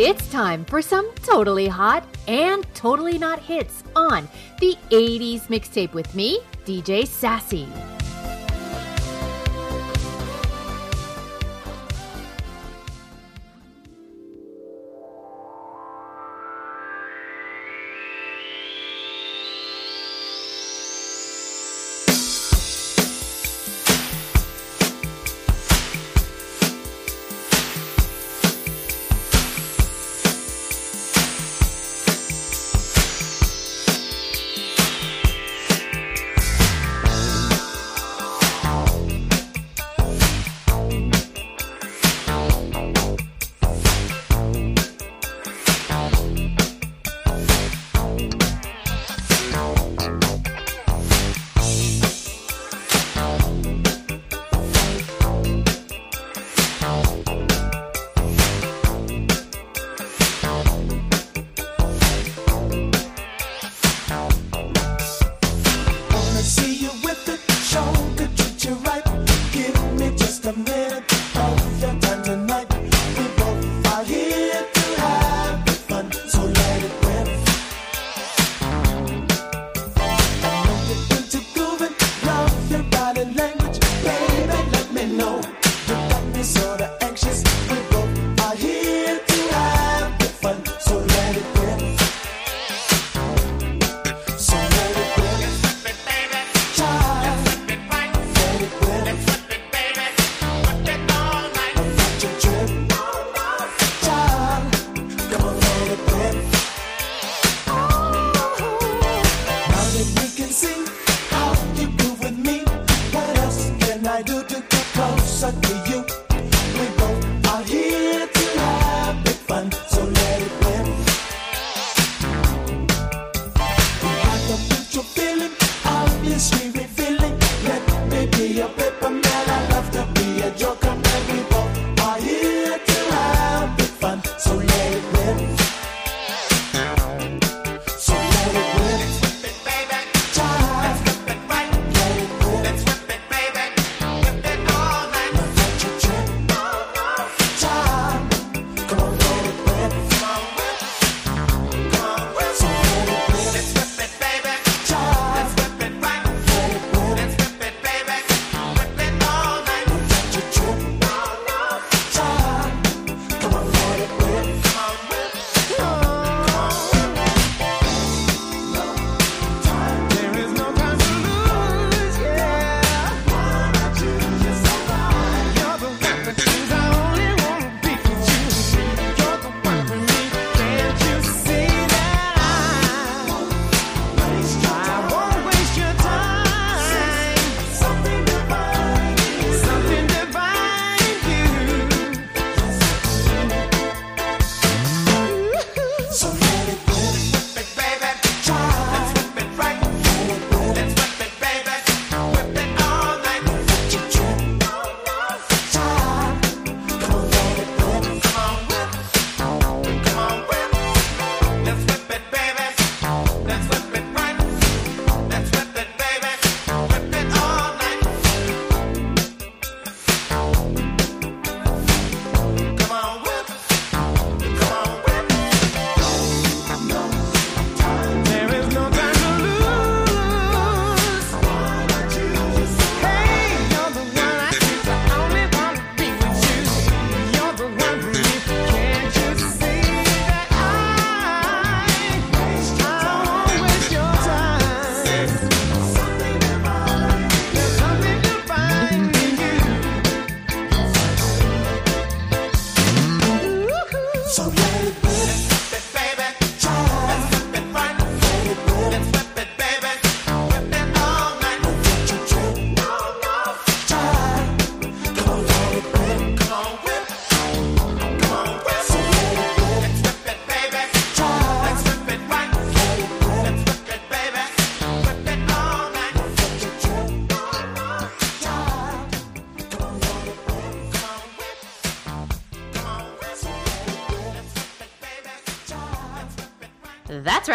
It's time for some totally hot and totally not hits on the 80s mixtape with me, DJ Sassy.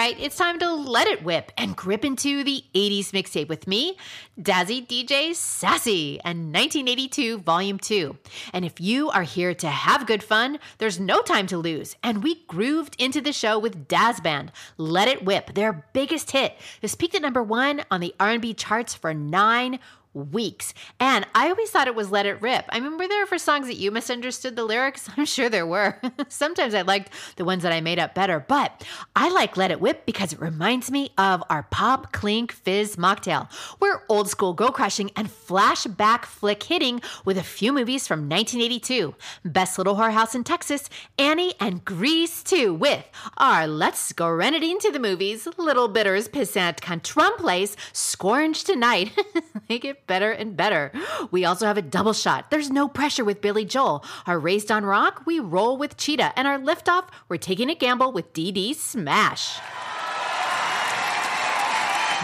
Right, it's time to let it whip and grip into the 80s mixtape with me, Dazzy DJ Sassy, and 1982 Volume 2. And if you are here to have good fun, there's no time to lose. And we grooved into the show with Dazz Band, Let It Whip, their biggest hit. This peaked at number one on the R&B charts for nine weeks. And I always thought it was Let It Rip. I mean, were there for songs that you misunderstood the lyrics? I'm sure there were. Sometimes I liked the ones that I made up better, but I like Let It Whip because it reminds me of our Pop Clink Fizz mocktail. We're old school go crushing and flashback flick hitting with a few movies from 1982 Best Little Whorehouse in Texas, Annie, and Grease 2 with our Let's Go Renadine to the movies, Little Bitters, Pissant Cantrum Place, Scourge Tonight. they get better and better. We also have a double shot. There's no pressure with Billy Joel. Our Raised on Rock, we roll with Cheetah. And our liftoff, we're taking a gamble with DD Smash.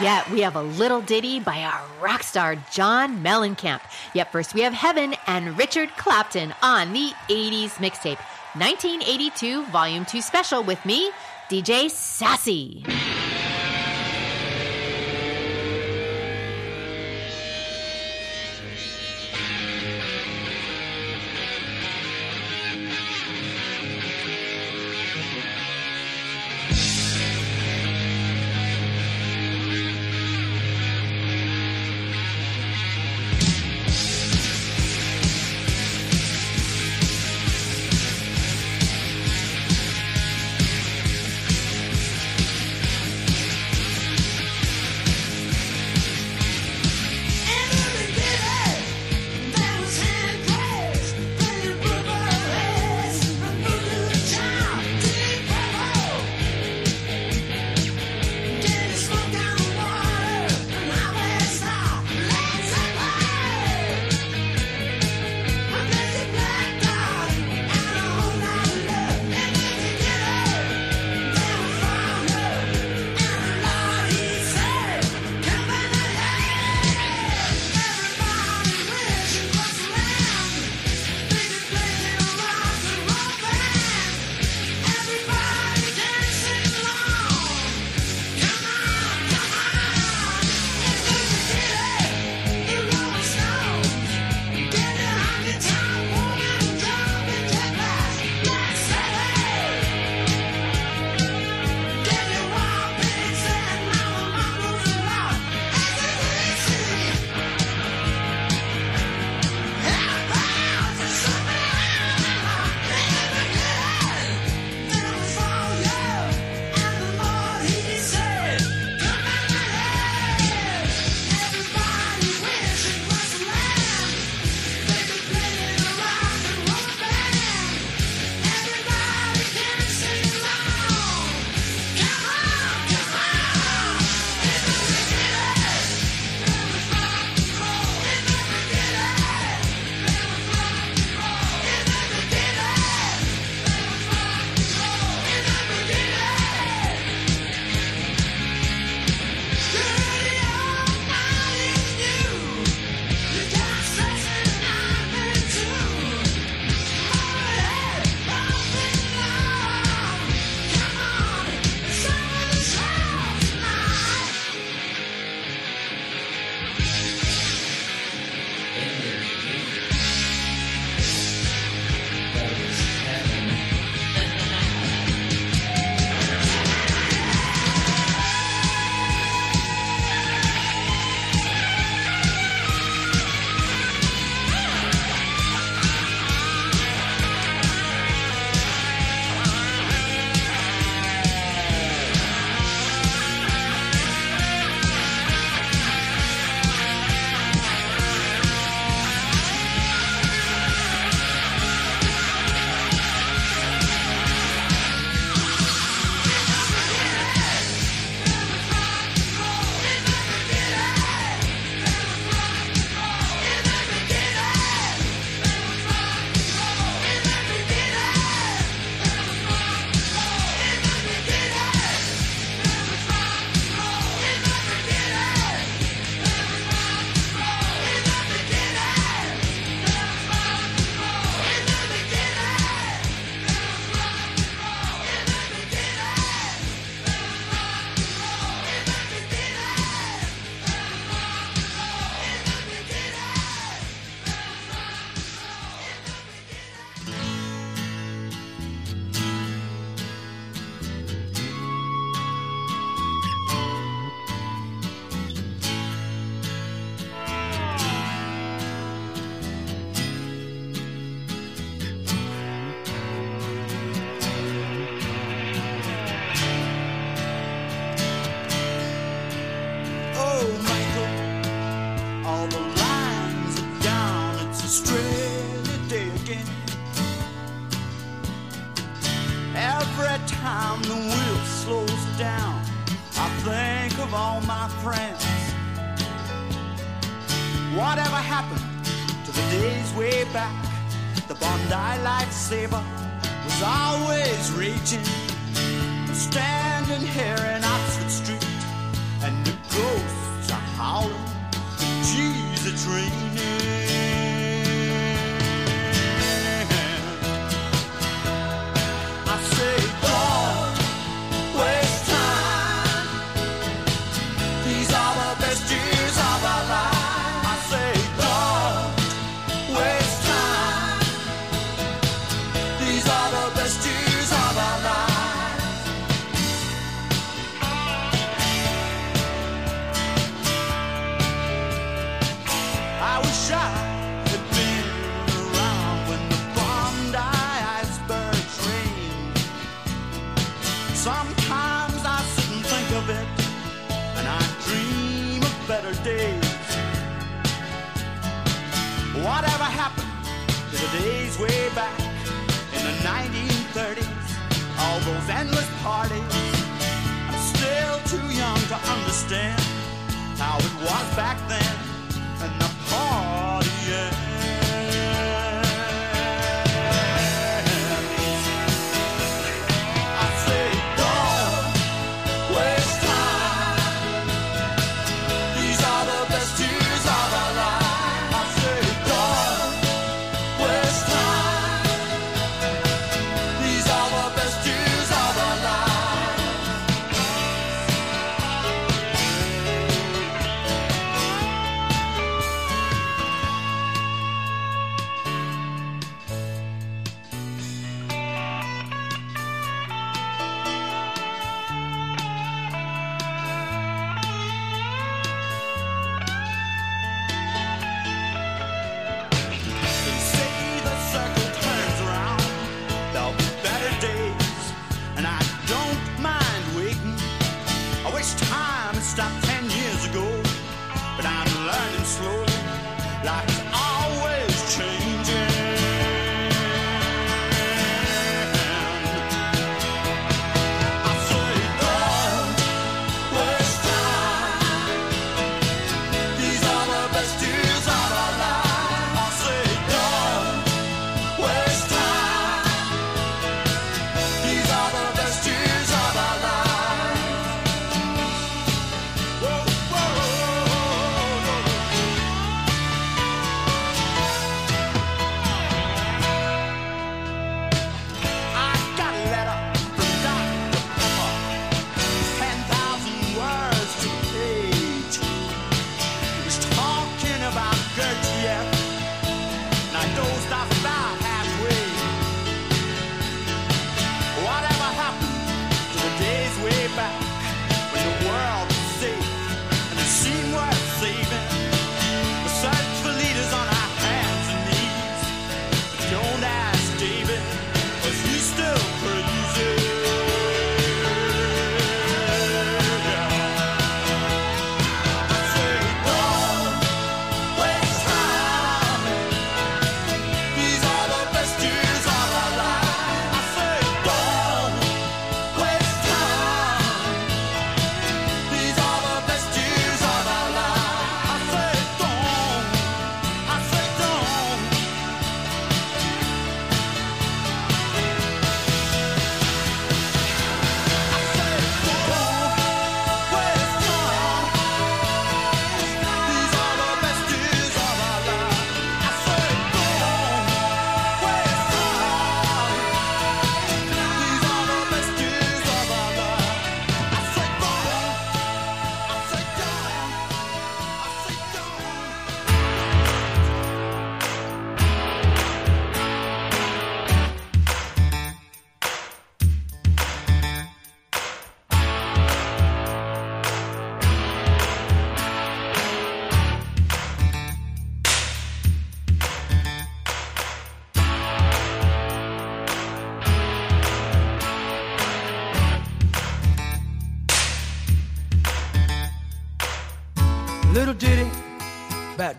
Yet we have a little ditty by our rock star John Mellencamp. Yet first we have Heaven and Richard Clapton on the 80s mixtape. 1982 Volume 2 special with me, DJ Sassy.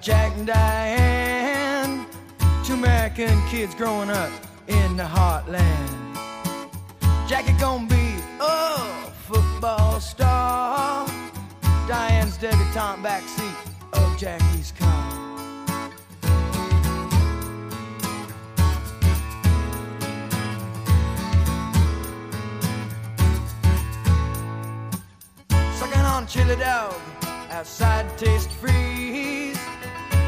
Jack and Diane. Two American kids growing up in the heartland. Jackie gonna be a football star. Diane's debutante backseat of Jackie's car. Sucking on chili dog outside Tastee Freez.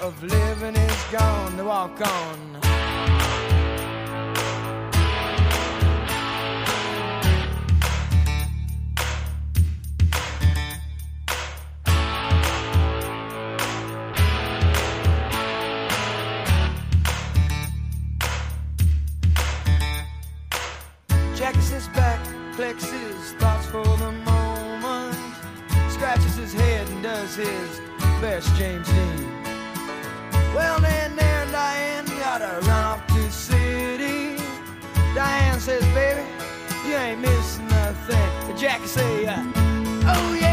of living is gone. To walk on. Jackie sits back, collects his thoughts for the moment, scratches his head and does his best James Dean. Well, then there, Diane gotta run off to city. Diane says, baby, you ain't missing nothing. But Jackie say, uh, oh yeah,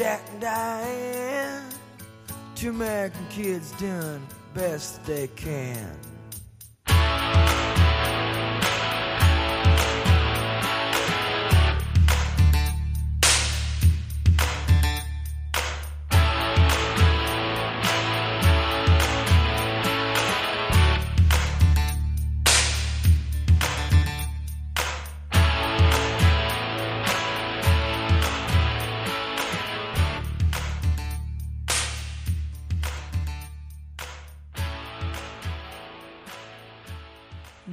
Jack and Diane. Two American kids doing best they can.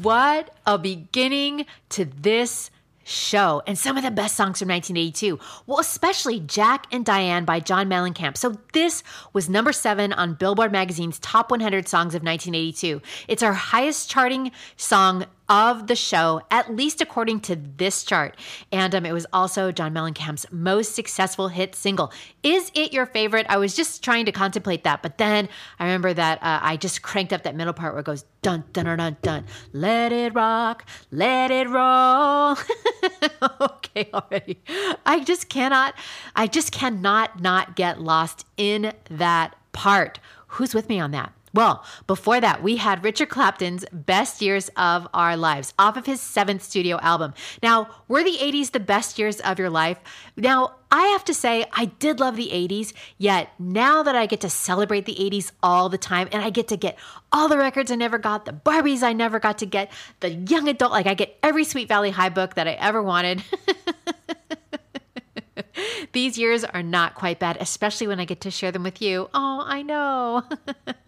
What a beginning to this show and some of the best songs from 1982. Well, especially Jack and Diane by John Mellencamp. So this was number 7 on Billboard magazine's top 100 songs of 1982. It's our highest charting song of the show, at least according to this chart. And um, it was also John Mellencamp's most successful hit single. Is it your favorite? I was just trying to contemplate that, but then I remember that uh, I just cranked up that middle part where it goes dun dun dun dun dun. Let it rock, let it roll. okay, already. I just cannot. I just cannot not get lost in that part. Who's with me on that? Well, before that, we had Richard Clapton's Best Years of Our Lives off of his seventh studio album. Now, were the 80s the best years of your life? Now, I have to say, I did love the 80s, yet now that I get to celebrate the 80s all the time and I get to get all the records I never got, the Barbies I never got to get, the young adult, like I get every Sweet Valley High book that I ever wanted. These years are not quite bad, especially when I get to share them with you. Oh, I know.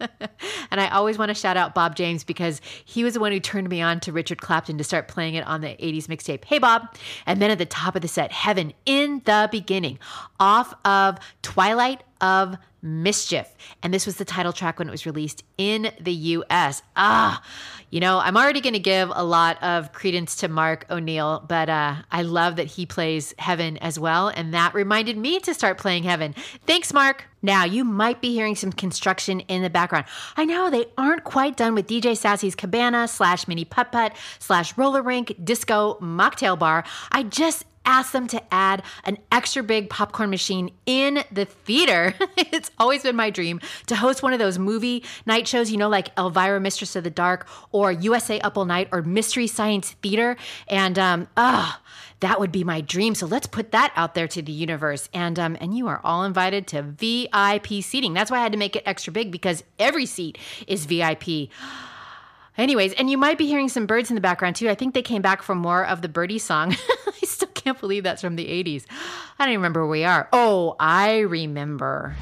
and I always want to shout out Bob James because he was the one who turned me on to Richard Clapton to start playing it on the 80s mixtape. Hey, Bob. And then at the top of the set, Heaven in the Beginning, off of Twilight of Mischief. And this was the title track when it was released in the US. Ah, you know, I'm already going to give a lot of credence to Mark O'Neill, but uh, I love that he plays Heaven as well. And that reminded me to start playing Heaven. Thanks, Mark. Now, you might be hearing some construction in the background. I know they aren't quite done with DJ Sassy's cabana slash mini putt putt slash roller rink disco mocktail bar. I just asked them to add an extra big popcorn machine in the theater. it's always been my dream to host one of those movie night shows, you know, like Elvira, Mistress of the Dark, or USA Up All Night, or Mystery Science Theater. And, um, ah, that would be my dream. So let's put that out there to the universe. And um, and you are all invited to VIP seating. That's why I had to make it extra big because every seat is VIP. Anyways, and you might be hearing some birds in the background too. I think they came back for more of the birdie song. I still can't believe that's from the 80s. I don't even remember where we are. Oh, I remember.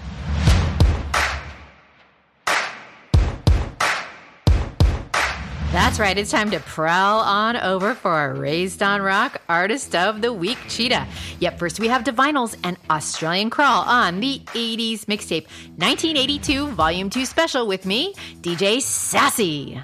That's right, it's time to prowl on over for our Raised on Rock Artist of the Week Cheetah. Yep, first we have Divinyls and Australian Crawl on the 80s mixtape 1982 Volume 2 special with me, DJ Sassy.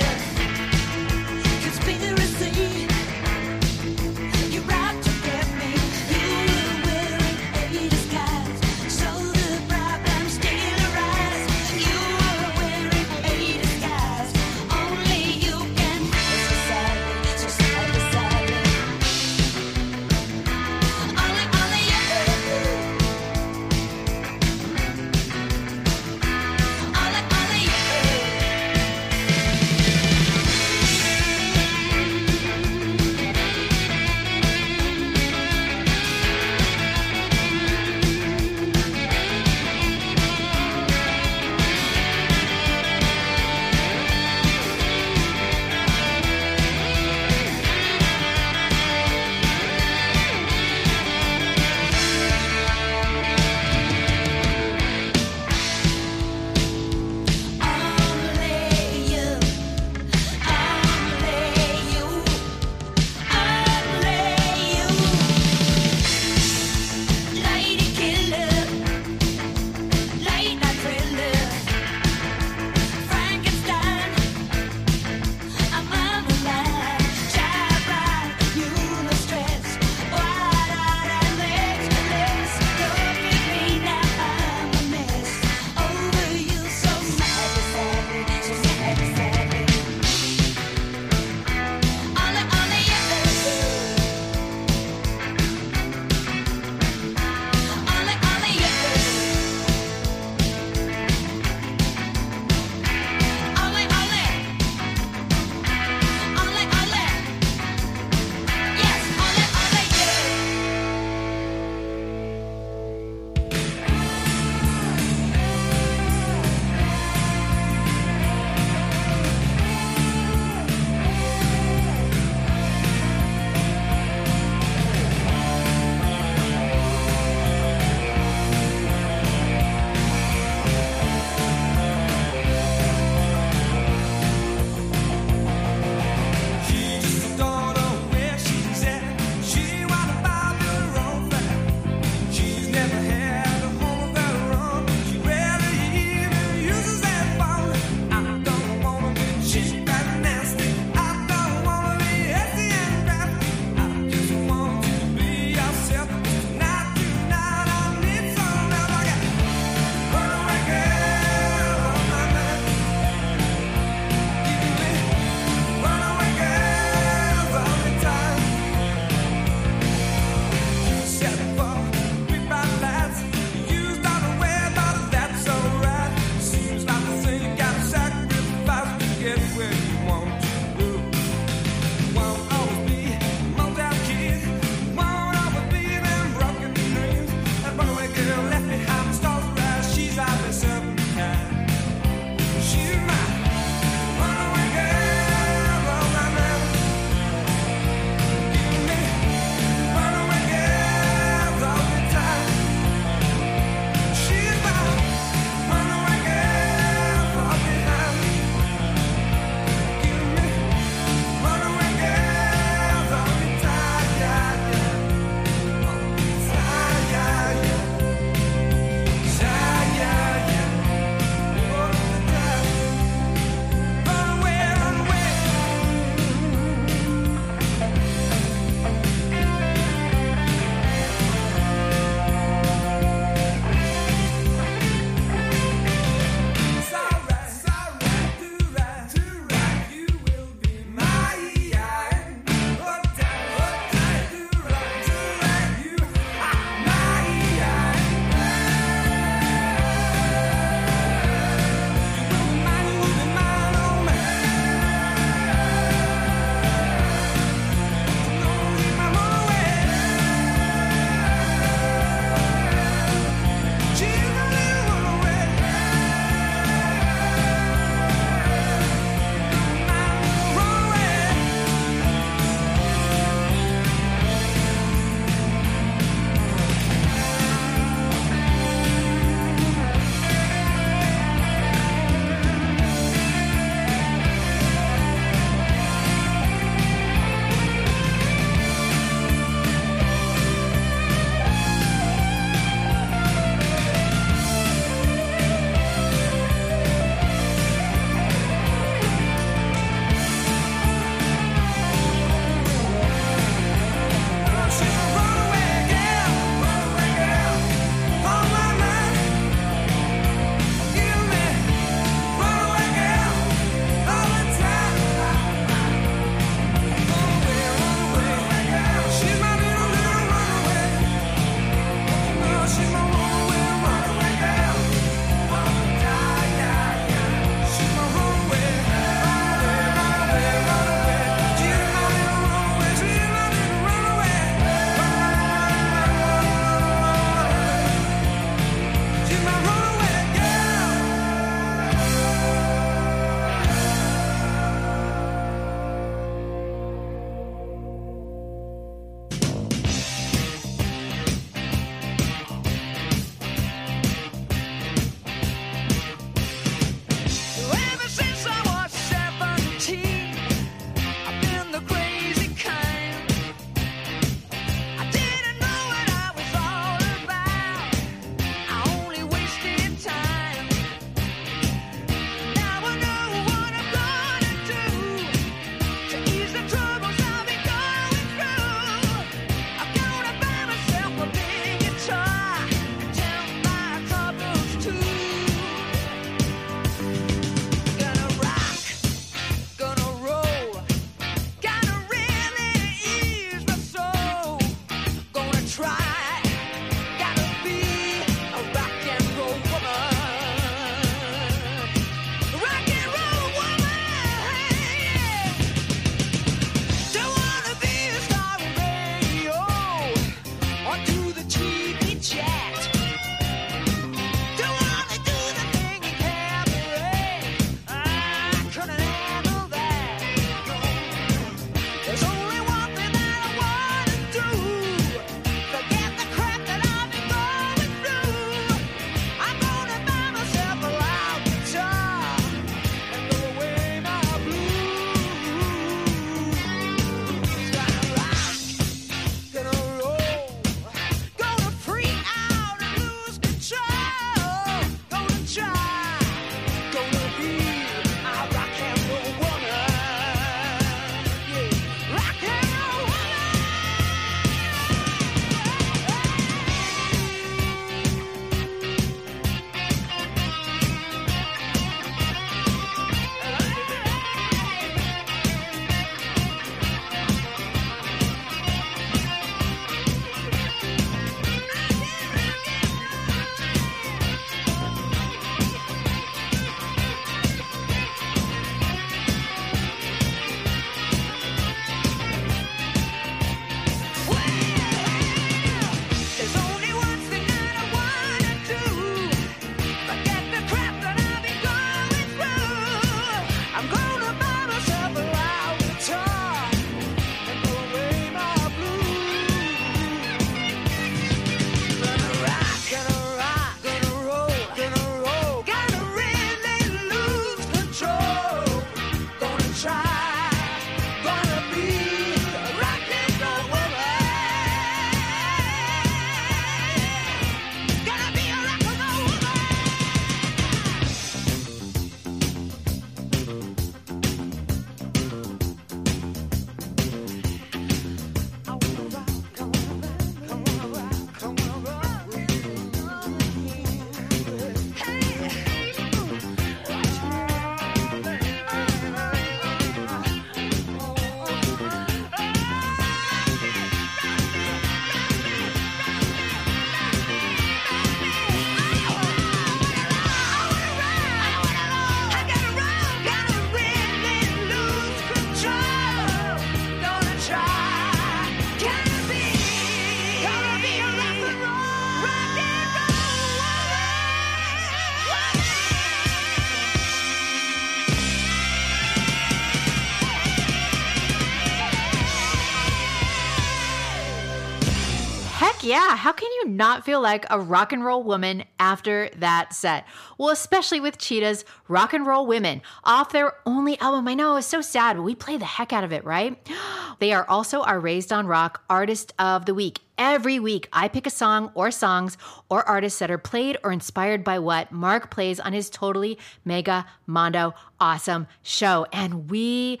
Yeah. How can you not feel like a rock and roll woman after that set? Well, especially with Cheetah's Rock and Roll Women off their only album. I know it's so sad, but we play the heck out of it, right? They are also our Raised on Rock Artist of the Week. Every week, I pick a song or songs or artists that are played or inspired by what Mark plays on his totally mega mondo awesome show. And we,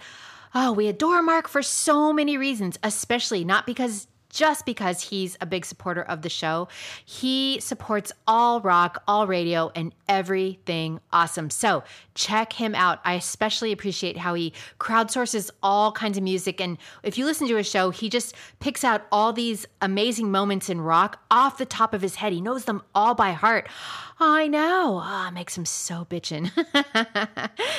oh, we adore Mark for so many reasons, especially not because just because he's a big supporter of the show. He supports all rock, all radio, and everything awesome. So check him out. I especially appreciate how he crowdsources all kinds of music. And if you listen to his show, he just picks out all these amazing moments in rock off the top of his head. He knows them all by heart. I know. Ah, makes him so bitchin'.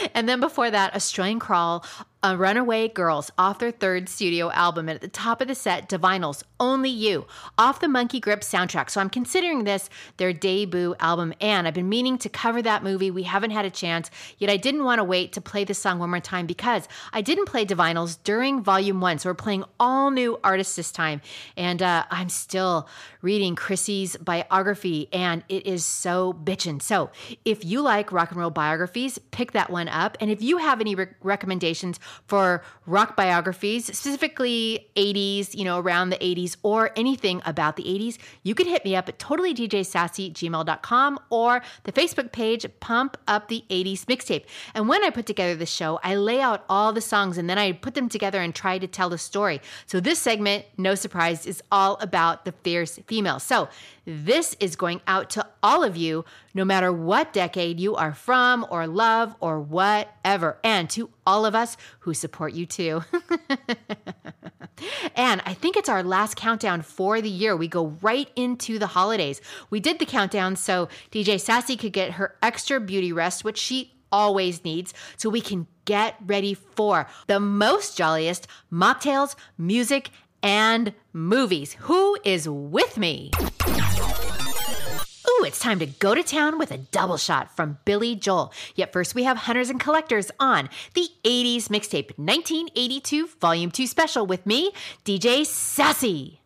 and then before that, a Australian Crawl, a Runaway Girls off their third studio album. And at the top of the set, Divinyls, Only You, off the Monkey Grip soundtrack. So I'm considering this their debut album. And I've been meaning to cover that movie. We haven't had a chance, yet I didn't want to wait to play this song one more time because I didn't play Divinyls during volume one. So we're playing all new artists this time. And uh, I'm still reading Chrissy's biography, and it is so bitchin'. So if you like rock and roll biographies, pick that one up. And if you have any re- recommendations for rock biographies, specifically 80s, you know, around the 80s, or anything about the 80s, you can hit me up at totallydjsassy@gmail.com or the Facebook page Pump Up the 80s Mixtape. And when I put together the show, I lay out all the songs and then I put them together and try to tell the story. So this segment, no surprise, is all about the fierce female. So this is going out to all of you, no matter what decade you are from or love or whatever, and to all of us who support you too. and I think it's our last countdown for the year. We go right into the holidays. We did the countdown so DJ Sassy could get her extra beauty rest, which she always needs, so we can get ready for the most jolliest mocktails, music, and movies. Who is with me? Ooh, it's time to go to town with a double shot from Billy Joel. Yet first, we have Hunters and Collectors on the 80s mixtape 1982 Volume 2 special with me, DJ Sassy.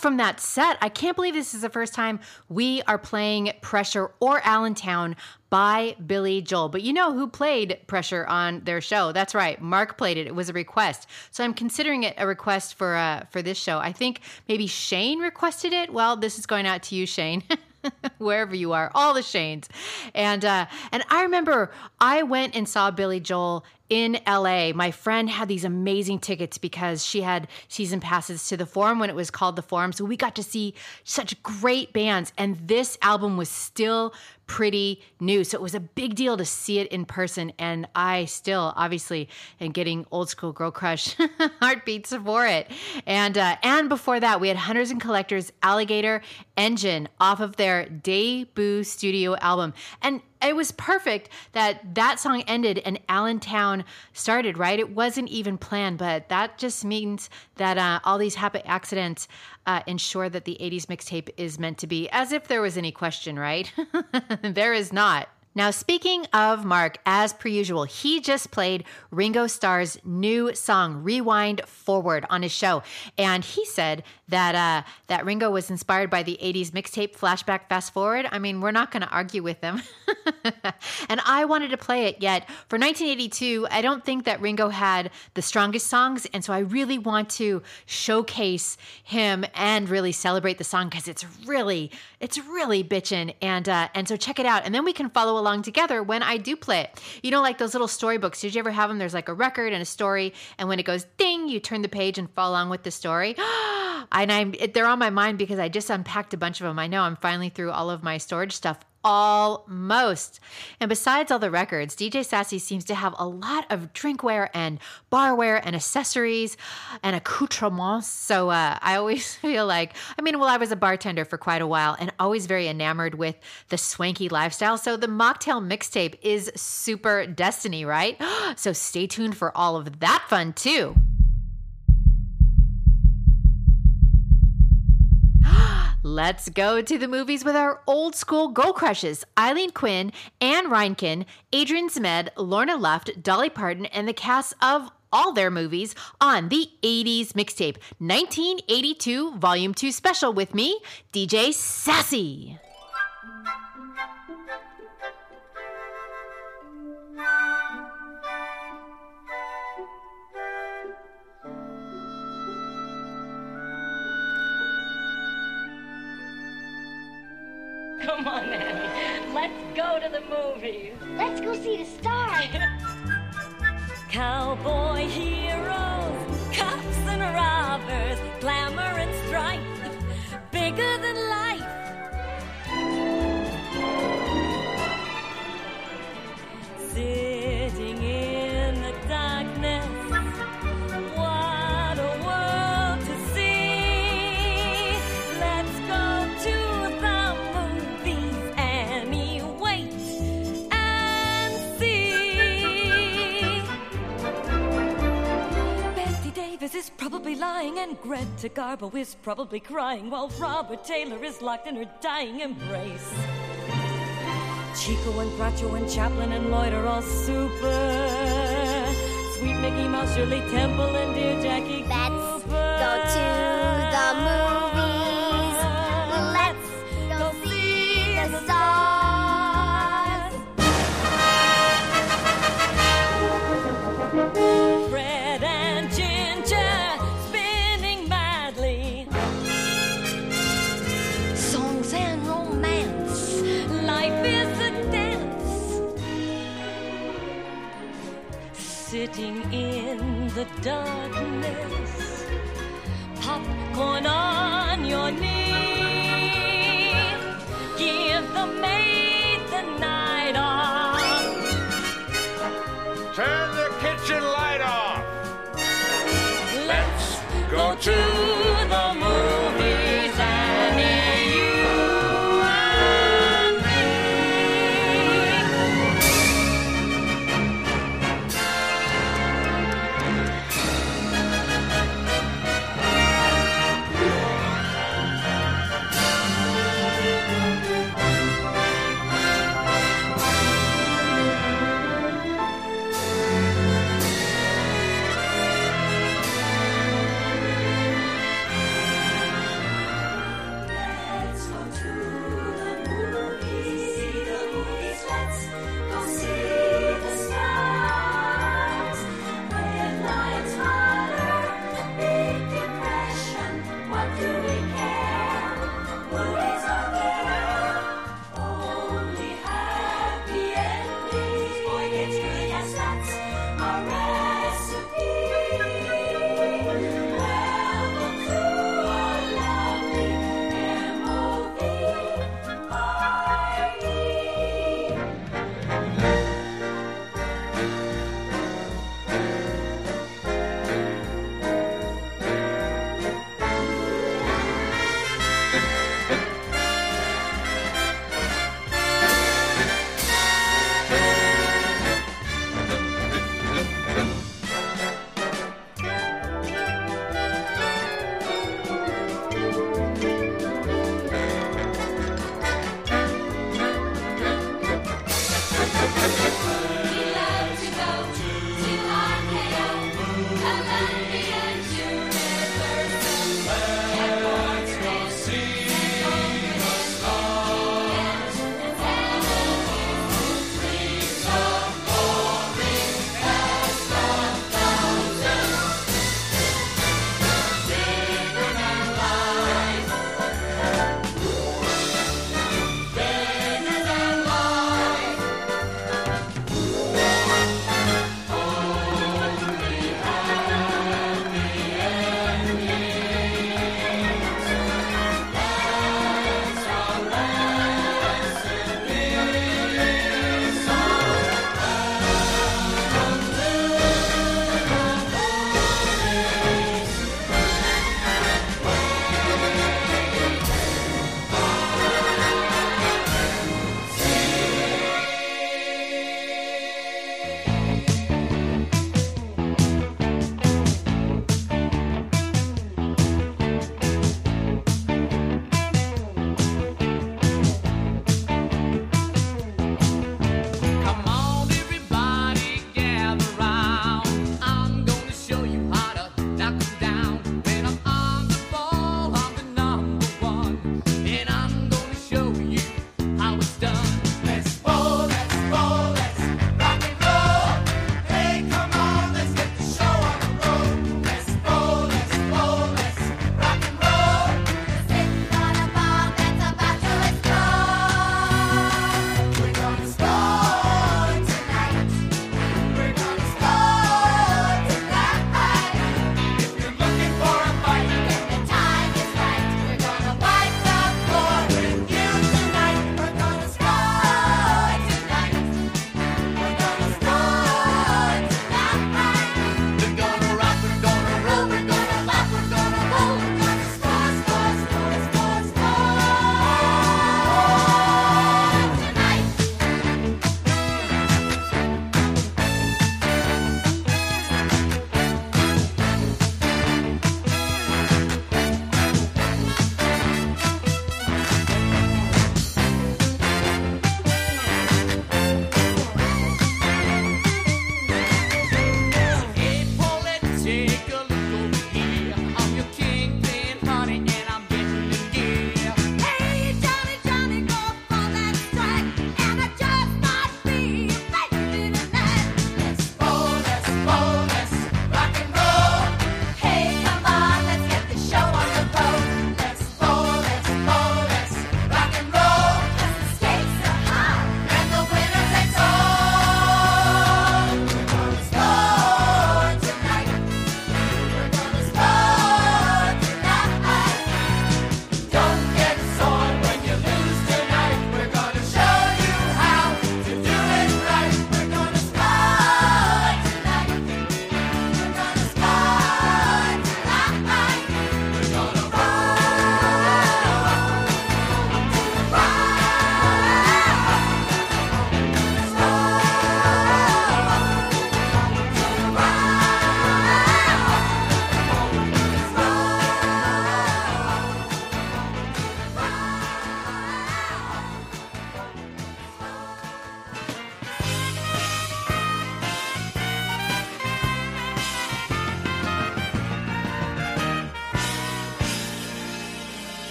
From that set. I can't believe this is the first time we are playing Pressure or Allentown by Billy Joel. But you know who played Pressure on their show? That's right, Mark played it. It was a request, so I'm considering it a request for uh, for this show. I think maybe Shane requested it. Well, this is going out to you, Shane. wherever you are, all the Shanes. And uh, and I remember I went and saw Billy Joel in LA. My friend had these amazing tickets because she had season passes to the Forum when it was called the Forum. So we got to see such great bands, and this album was still pretty new. So it was a big deal to see it in person. And I still, obviously, am getting old school girl crush heartbeats for it. And uh, and before that, we had Hunters and Collectors Alligator Engine off of their debut studio album. And it was perfect that that song ended and Allentown started, right? It wasn't even planned, but that just means that uh, all these happy accidents uh, ensure that the 80s mixtape is meant to be, as if there was any question, right? there is not. Now, speaking of Mark, as per usual, he just played Ringo Starr's new song "Rewind Forward" on his show, and he said that uh, that Ringo was inspired by the '80s mixtape "Flashback Fast Forward." I mean, we're not going to argue with him. and I wanted to play it, yet for 1982, I don't think that Ringo had the strongest songs, and so I really want to showcase him and really celebrate the song because it's really, it's really bitchin', and uh, and so check it out, and then we can follow along together when I do play it. You know, like those little storybooks. Did you ever have them? There's like a record and a story, and when it goes ding, you turn the page and follow along with the story. and I'm they're on my mind because I just unpacked a bunch of them. I know I'm finally through all of my storage stuff almost. And besides all the records, DJ Sassy seems to have a lot of drinkware and barware and accessories and accoutrements. So uh, I always feel like, I mean, well, I was a bartender for quite a while and always very enamored with the swanky lifestyle. So the mocktail mixtape is super destiny, right? So stay tuned for all of that fun too. Let's go to the movies with our old school girl crushes Aileen Quinn, Ann Reinking, Adrian Zmed, Lorna Luft, Dolly Parton, and the cast of all their movies on the 80s mixtape 1982 Volume 2 special with me, DJ Sassy. Come on, Annie. Let's go to the movies. Let's go see the stars. Cowboy heroes, cops and robbers, glamour and strife, bigger than life. Probably lying, and Greta Garbo is probably crying while Robert Taylor is locked in her dying embrace. Chico and Groucho and Chaplin and Lloyd are all super. Sweet Mickey Mouse, Shirley Temple, and dear Jackie Let's Cooper. go to the darkness. Popcorn on your knee. Give the maid the night off. Turn the kitchen light off. Let's Go to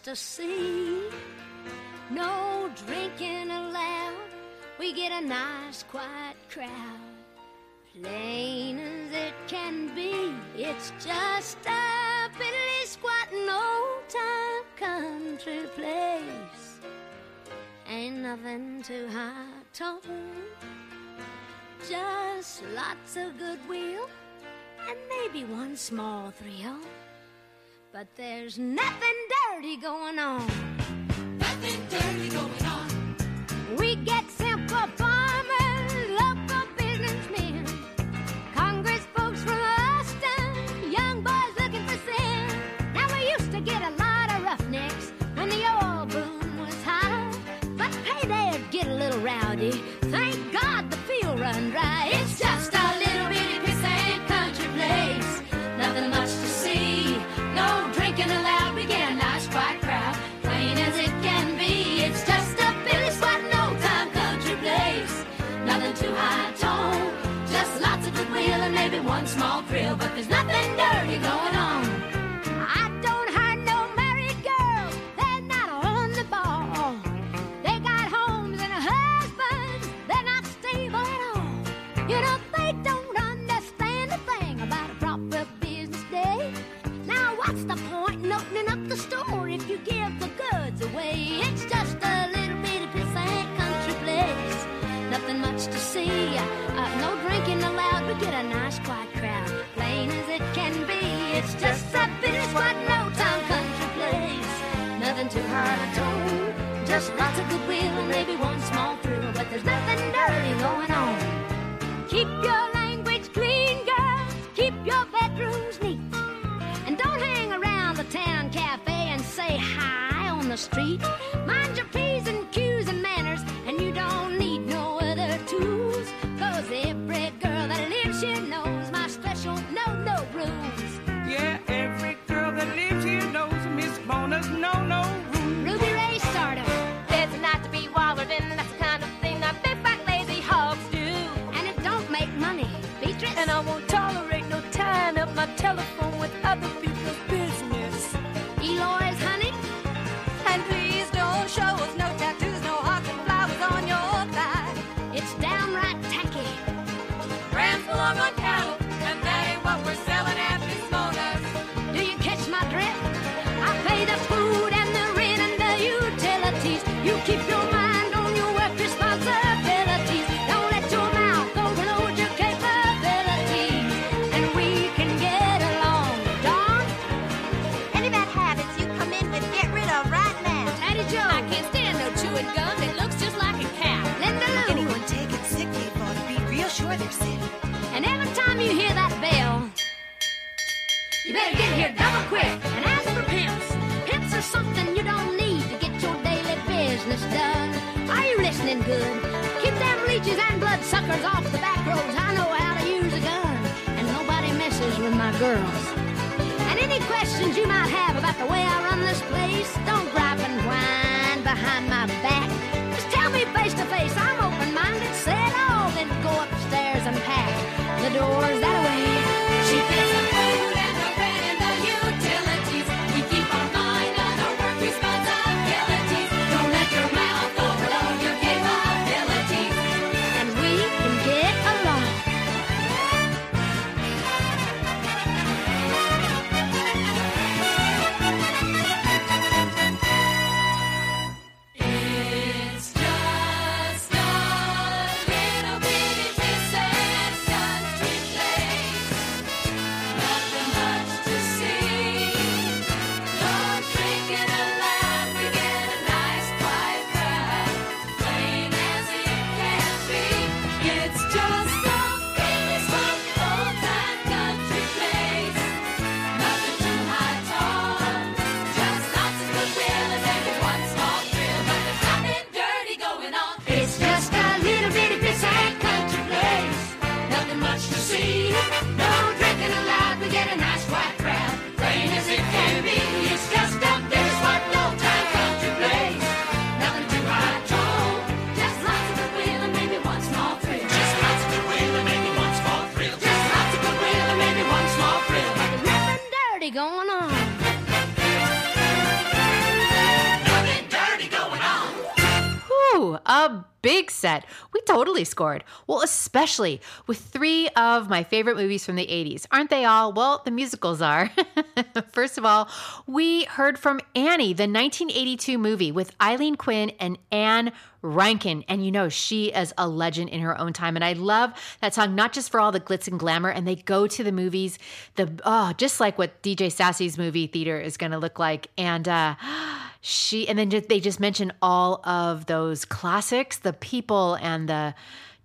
to see. No drinking allowed. We get a nice quiet crowd. Plain as it can be, it's just a piddly squatting old time country place. Ain't nothing too high tone, just lots of goodwill and maybe one small thrill. But there's nothing dirty going on. Nothing dirty going on. We get simple. Totally scored. Well, especially with three of my favorite movies from the 80s. Aren't they all? Well, the musicals are. First of all, we heard from Annie, the 1982 movie with Aileen Quinn and Ann Reinking. And you know, she is a legend in her own time. And I love that song, not just for all the glitz and glamour. And they go to the movies, the oh, just like what DJ Sassy's movie theater is going to look like. And uh, she, and then just, they just mention all of those classics, the people and the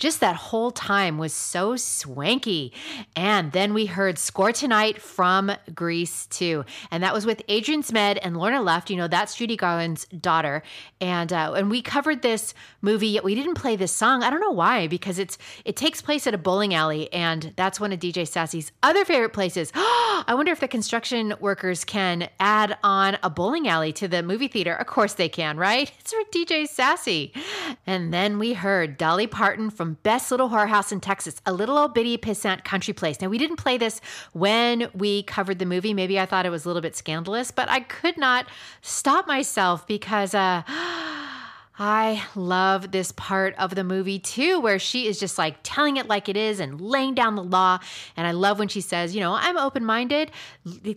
just that whole time was so swanky. And then we heard Score Tonight from Grease, too. And that was with Adrian Zmed and Lorna Luft. You know, that's Judy Garland's daughter. And uh, and we covered this movie, yet we didn't play this song. I don't know why, because it's it takes place at a bowling alley, and that's one of DJ Sassy's other favorite places. I wonder if the construction workers can add on a bowling alley to the movie theater. Of course they can, right? It's for DJ Sassy. And then we heard Dolly Parton from Best Little Whorehouse in Texas, a little old bitty pissant country place. Now, we didn't play this when we covered the movie. Maybe I thought it was a little bit scandalous, but I could not stop myself because uh, I love this part of the movie too, where she is just like telling it like it is and laying down the law. And I love when she says, you know, I'm open minded,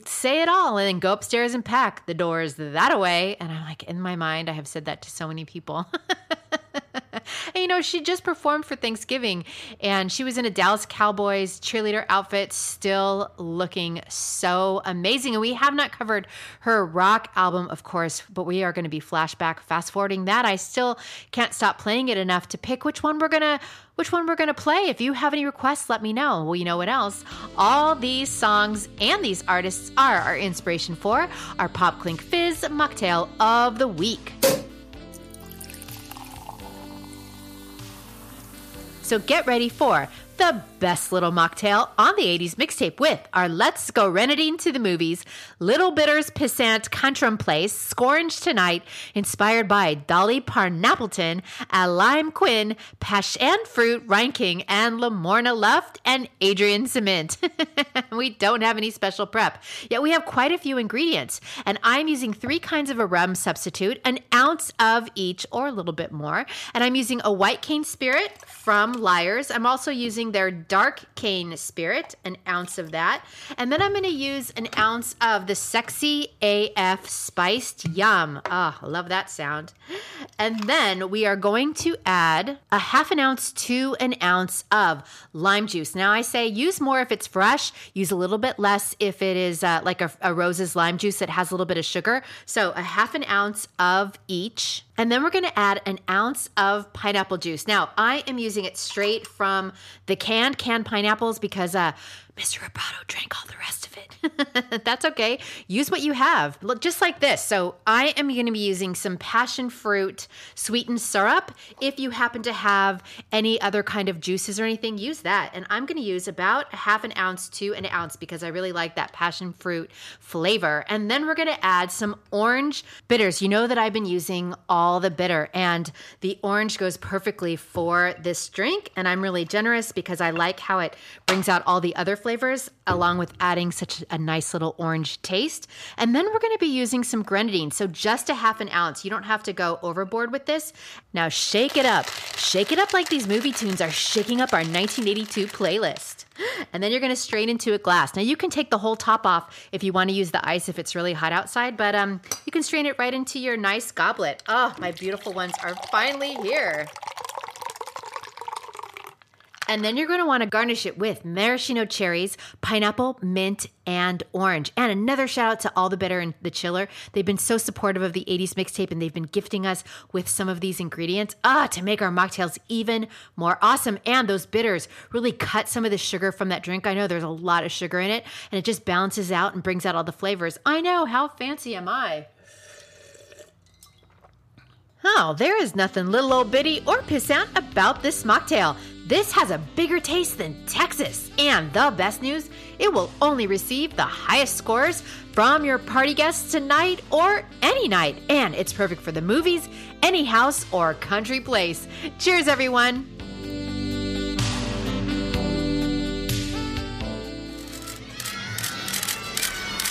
say it all, and then go upstairs and pack the doors that away. And I'm like, in my mind, I have said that to so many people. And you know, she just performed for Thanksgiving and she was in a Dallas Cowboys cheerleader outfit, still looking so amazing. And we have not covered her rock album, of course, but we are going to be flashback fast forwarding that. I still can't stop playing it enough to pick which one we're going to which one we're going to play. If you have any requests, let me know. Well, you know what else? All these songs and these artists are our inspiration for our Pop Clink Fizz mocktail of the week. So get ready for the best little mocktail on the 80s mixtape with our Let's Go Renadine to the Movies, Little Bitters Pissant Countrum Place, Scorange Tonight, inspired by Dolly Parnappleton, a Lime Quinn, Passion Fruit, Ryan King, and Lamorna Luft, and Adrian Cement. we don't have any special prep, yet we have quite a few ingredients, and I'm using three kinds of a rum substitute, an ounce of each or a little bit more, and I'm using a white cane spirit from Lyre's. I'm also using their dark cane spirit, an ounce of that. And then I'm going to use an ounce of the sexy AF spiced yum. Ah, love that sound. And then we are going to add a half an ounce to an ounce of lime juice. Now I say use more if it's fresh, use a little bit less if it is uh, like a, a rose's lime juice that has a little bit of sugar. So a half an ounce of each. And then we're going to add an ounce of pineapple juice. Now, I am using it straight from the canned canned pineapples because uh, Mr. Roboto drank all the. That's okay. Use what you have, Look, just like this. So I am going to be using some passion fruit sweetened syrup. If you happen to have any other kind of juices or anything, use that. And I'm going to use about half an ounce to an ounce because I really like that passion fruit flavor. And then we're going to add some orange bitters. You know that I've been using all the bitter, and the orange goes perfectly for this drink. And I'm really generous because I like how it brings out all the other flavors along with adding such a nice little orange taste. And then we're going to be using some grenadine. So just a half an ounce. You don't have to go overboard with this. Now shake it up. Shake it up like these movie tunes are shaking up our 1982 playlist. And then you're going to strain into a glass. Now you can take the whole top off if you want to use the ice if it's really hot outside, but um, you can strain it right into your nice goblet. Oh, my beautiful ones are finally here. And then you're going to want to garnish it with maraschino cherries, pineapple, mint, and orange. And another shout out to all the bitter and the chiller. They've been so supportive of the 80s mixtape and they've been gifting us with some of these ingredients ah to make our mocktails even more awesome. And those bitters really cut some of the sugar from that drink. I know there's a lot of sugar in it and it just balances out and brings out all the flavors. I know, how fancy am I? Oh, there is nothing little old bitty or pissant about this mocktail. This has a bigger taste than Texas. And the best news, it will only receive the highest scores from your party guests tonight or any night. And it's perfect for the movies, any house, or country place. Cheers, everyone.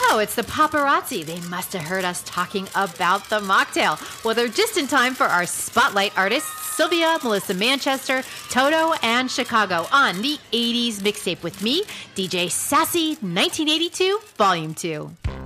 Oh, it's the paparazzi. They must have heard us talking about the mocktail. Well, they're just in time for our spotlight artists, Sylvia, Melissa Manchester, Toto, and Chicago on the 80s mixtape with me, DJ Sassy 1982, Volume 2.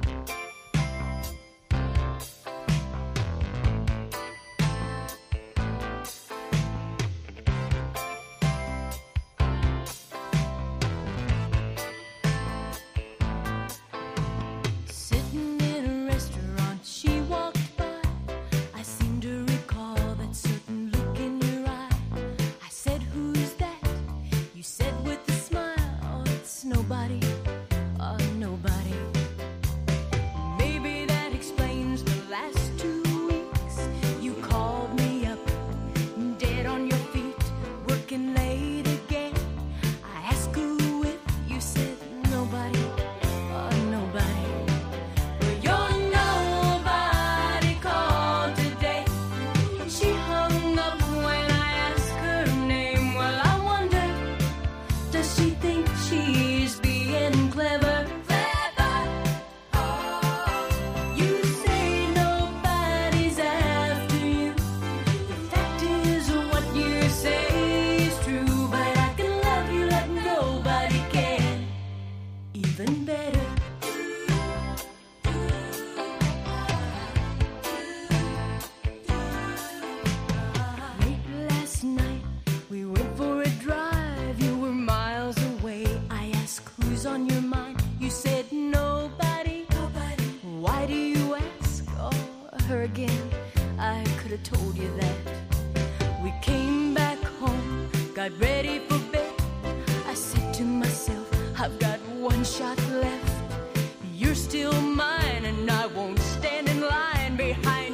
one shot left. You're still mine, and I won't stand in line behind.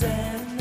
Rosanna.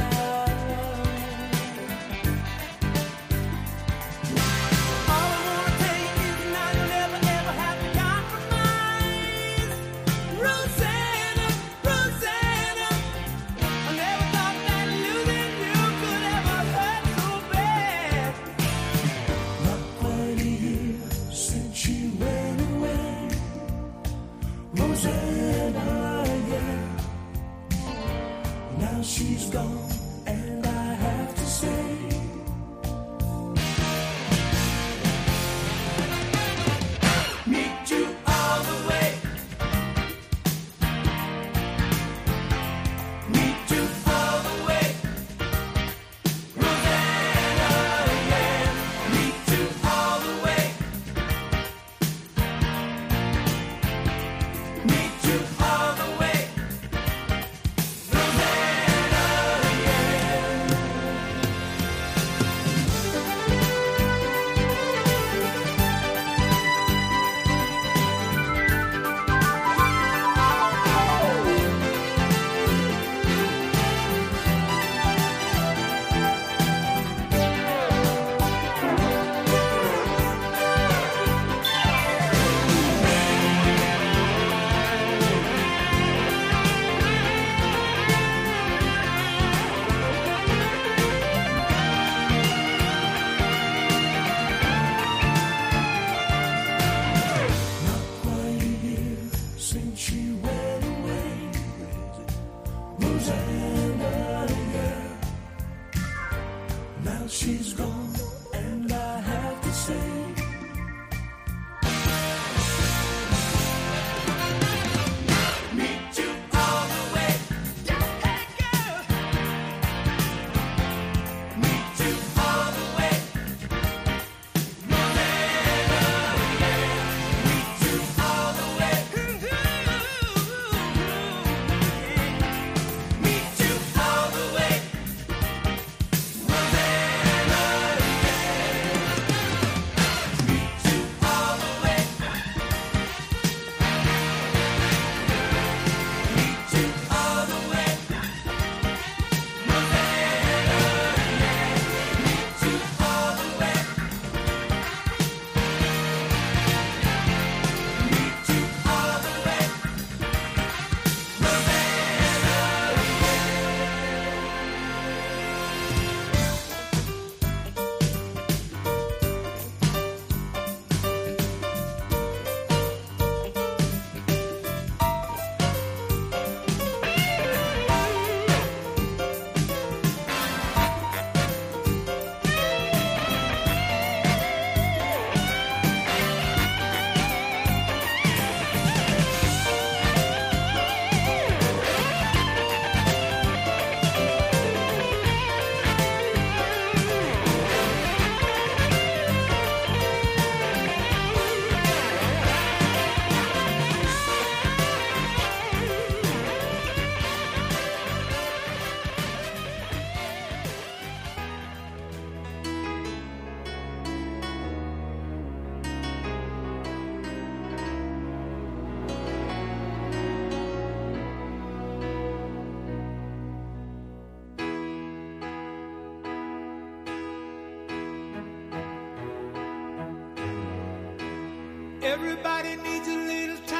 Everybody needs a little time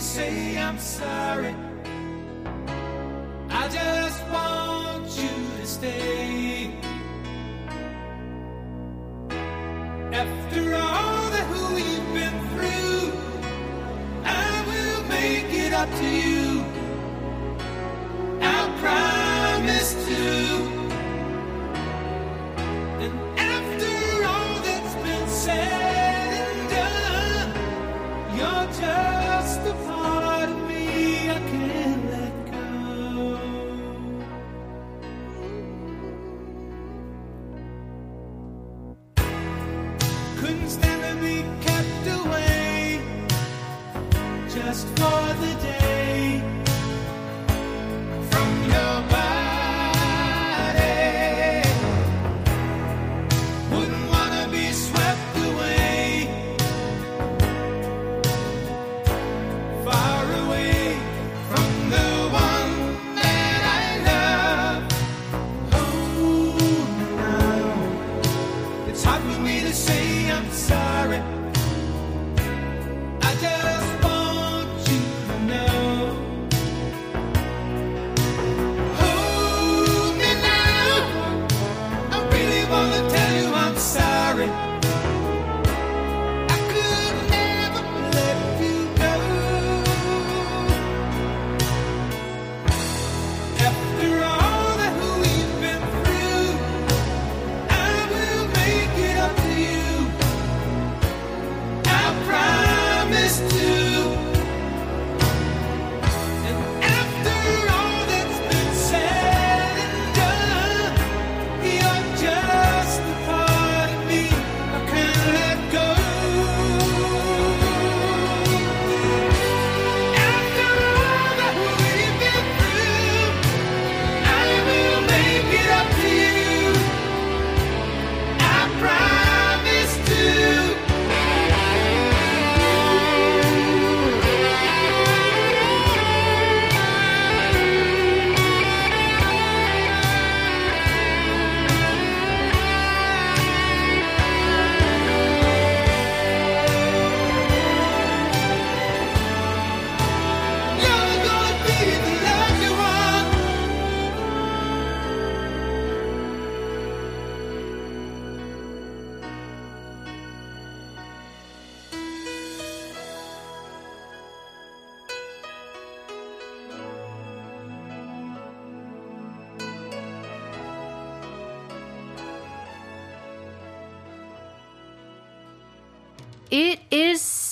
say I'm sorry.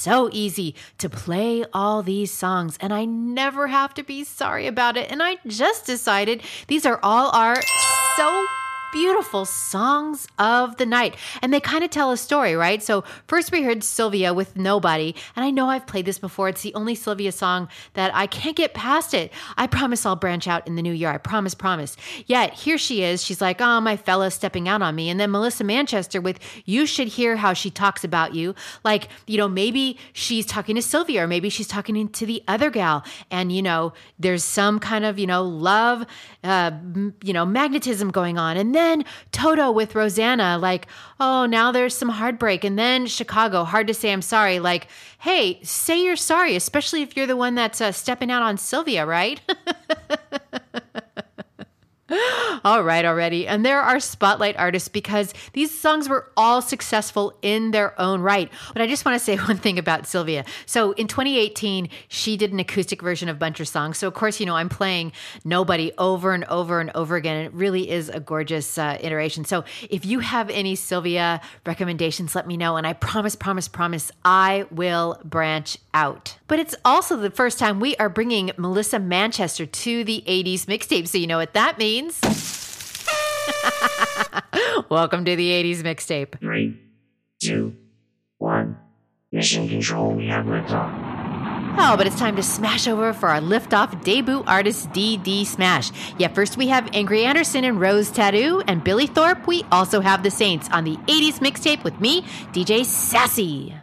So easy to play all these songs, and I never have to be sorry about it. And I just decided these are all our so beautiful songs of the night. And they kind of tell a story, right? So, first we heard Sylvia with Nobody. And I know I've played this before. It's the only Sylvia song that I can't get past it. I promise I'll branch out in the new year. I promise, promise. Yet, here she is. She's like, oh, my fella's stepping out on me. And then Melissa Manchester with You Should Hear How She Talks About You. Like, you know, maybe she's talking to Sylvia or maybe she's talking to the other gal. And, you know, there's some kind of, you know, love, uh, you know, magnetism going on. And then Toto with Rosanna, like, oh, now there's some heartbreak. And then Chicago, hard to say I'm sorry. Like, hey, say you're sorry, especially if you're the one that's uh, stepping out on Sylvia, right? All right, already. And there are spotlight artists because these songs were all successful in their own right. But I just want to say one thing about Sylvia. So in 2018, she did an acoustic version of Buncher Song. So, of course, you know, I'm playing Nobody over and over and over again. It really is a gorgeous uh, iteration. So, if you have any Sylvia recommendations, let me know. And I promise, promise, promise, I will branch out. But it's also the first time we are bringing Melissa Manchester to the 80s mixtape. So, you know what that means. Welcome to the 80s mixtape. Three, two, one. Mission control, we have liftoff. Oh, but it's time to smash over for our liftoff debut artist DD Smash. Yeah, first we have Angry Anderson and Rose Tattoo, and Billy Thorpe. We also have the Saints on the 80s mixtape with me, DJ Sassy.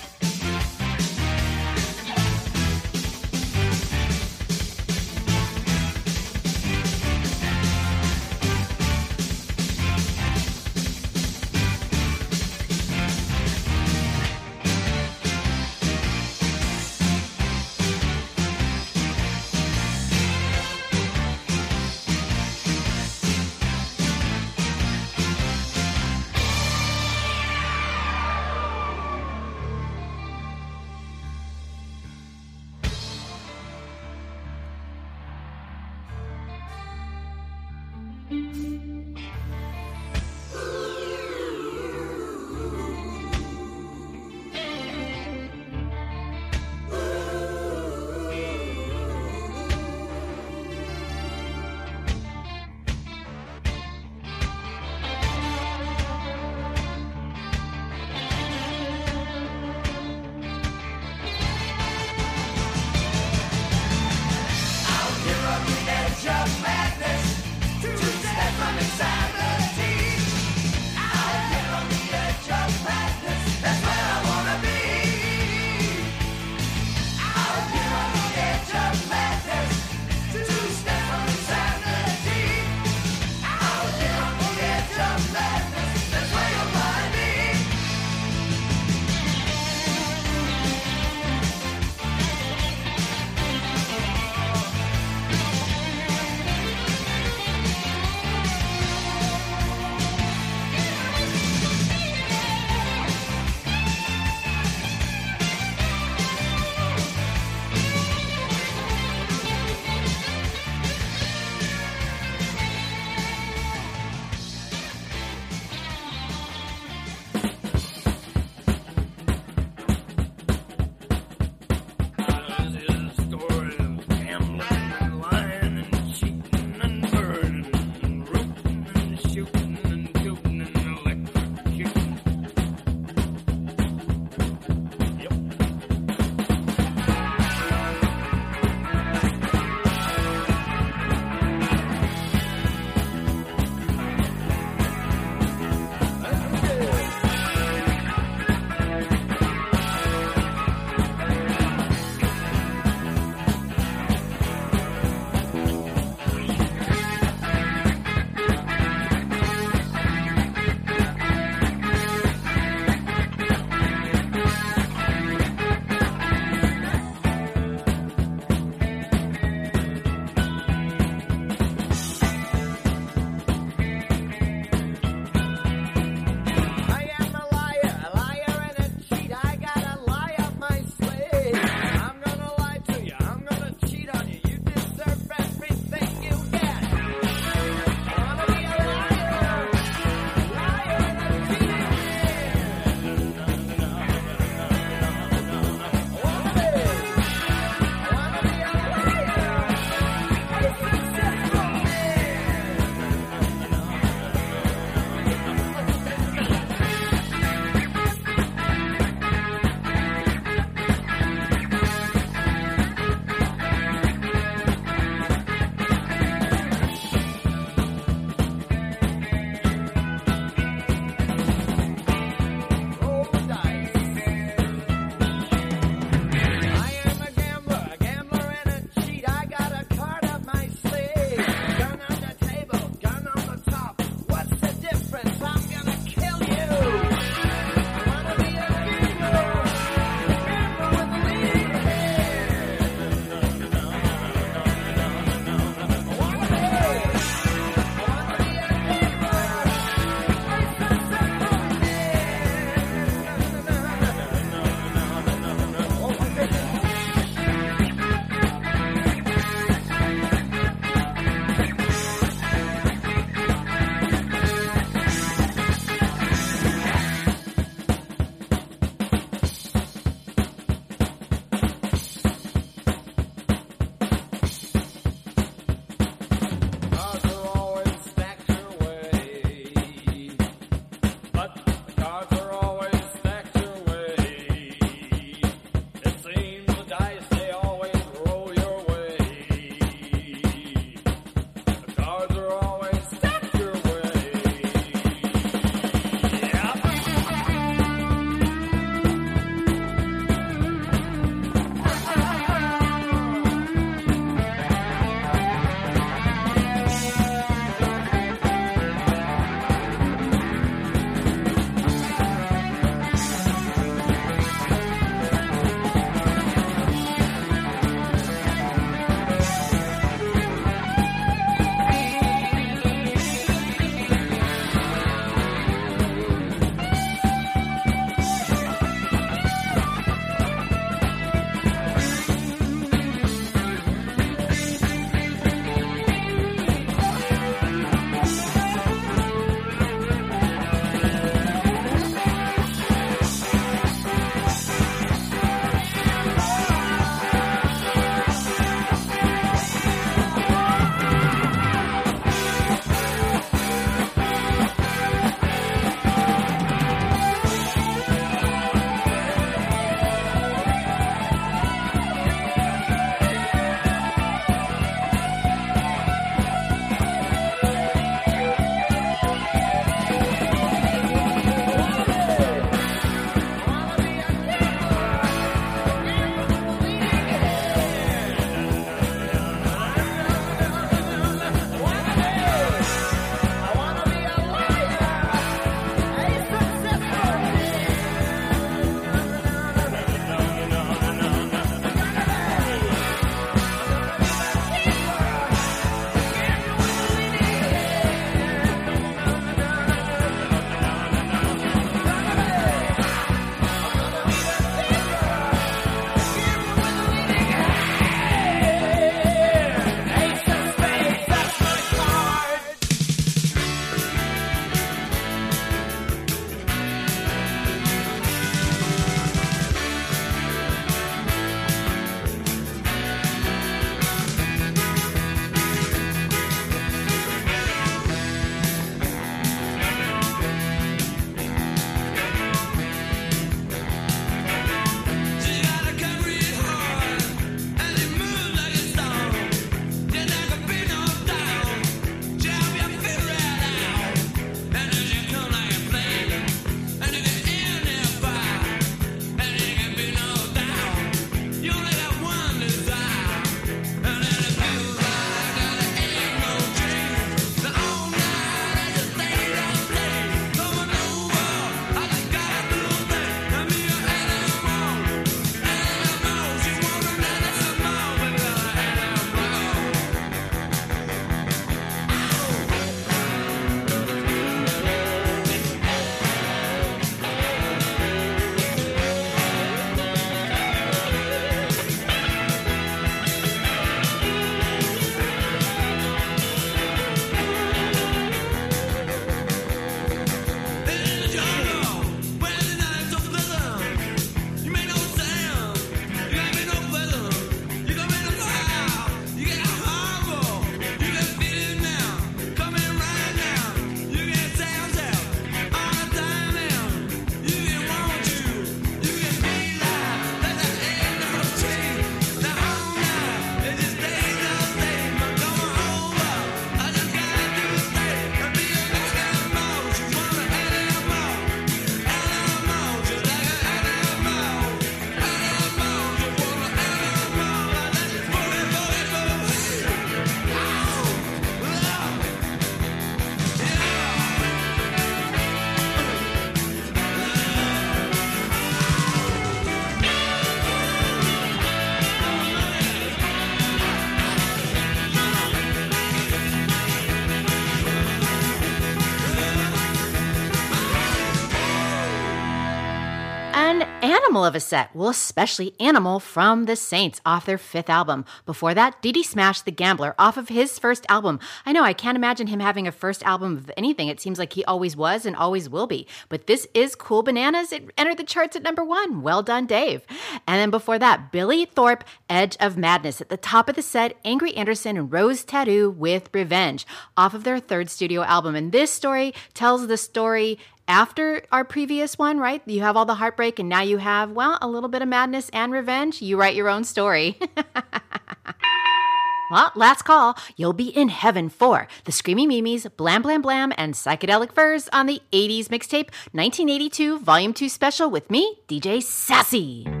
Animal of a set. Well, especially Animal from the Saints off their fifth album. Before that, DD Smash the Gambler off of his first album. I know I can't imagine him having a first album of anything. It seems like he always was and always will be. But this is Cool Bananas. It entered the charts at number one. Well done, Dave. And then before that, Billy Thorpe, Edge of Madness. At the top of the set, Angry Anderson and Rose Tattoo with Revenge off of their third studio album. And this story tells the story after our previous one, right? You have all the heartbreak, and now you have, well, a little bit of madness and revenge. You write your own story. well, last call. You'll be in heaven for the Screaming Meemees, Blam Blam Blam, and Psychedelic Furs on the 80s mixtape 1982 Volume 2 special with me, DJ Sassy.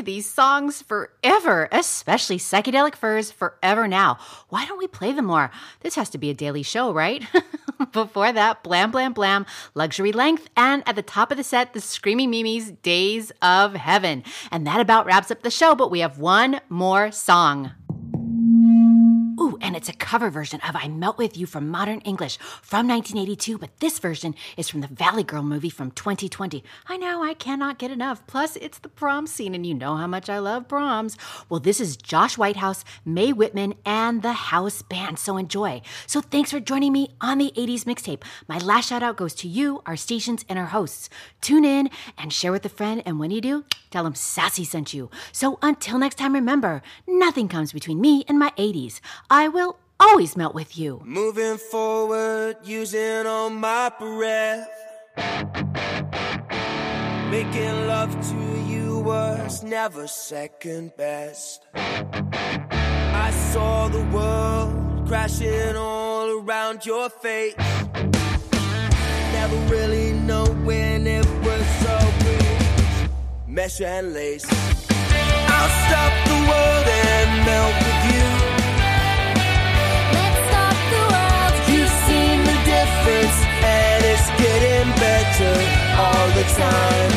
To these songs forever, especially Psychedelic Furs Forever Now. Why don't we play them more? This has to be a daily show, right? Before that, Blam Blam Blam, Luxury Length, and at the top of the set, the Screaming Meemees Days of Heaven. And that about wraps up the show, but we have one more song. And it's a cover version of I Melt With You from Modern English from 1982, but this version is from the Valley Girl movie from 2020. I know, I cannot get enough. Plus, it's the prom scene, and you know how much I love proms. Well, this is Josh Whitehouse, Mae Whitman, and the House Band, so enjoy. So thanks for joining me on the 80s mixtape. My last shout out goes to you, our stations, and our hosts. Tune in and share with a friend, and when you do, tell them Sassy sent you. So until next time, remember, nothing comes between me and my 80s. I will always melt with you. Moving forward, using all my breath. Making love to you was never second best. I saw the world crashing all around your face. Never really it was so. Mesh and lace. I'll stop the world and melt with you. Difference, and it's getting better all the time.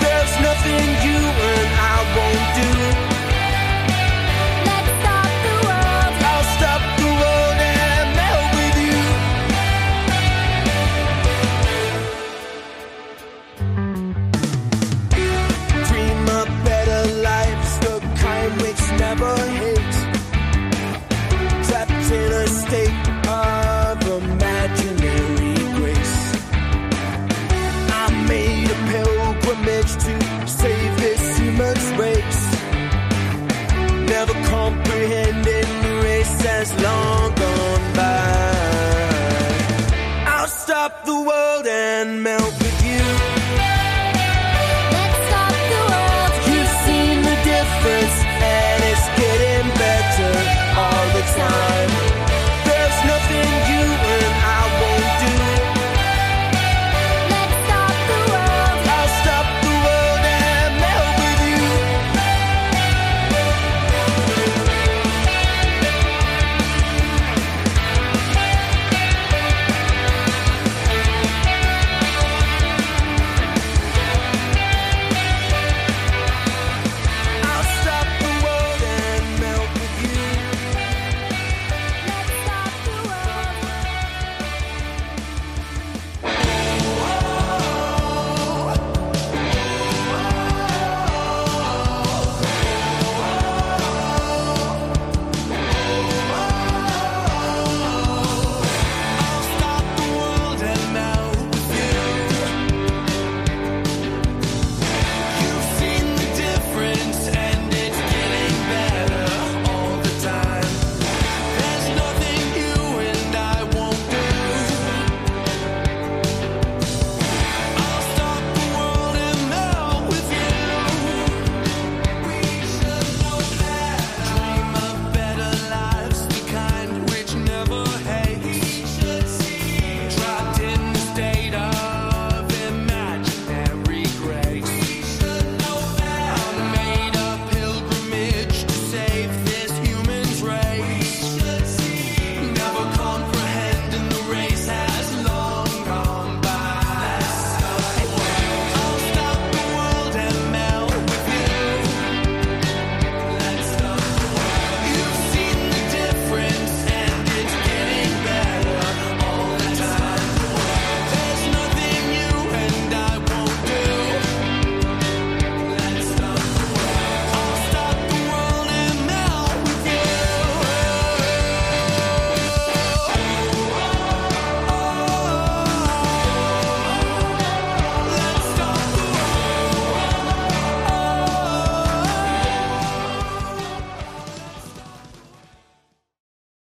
There's nothing you and I won't do. World and melt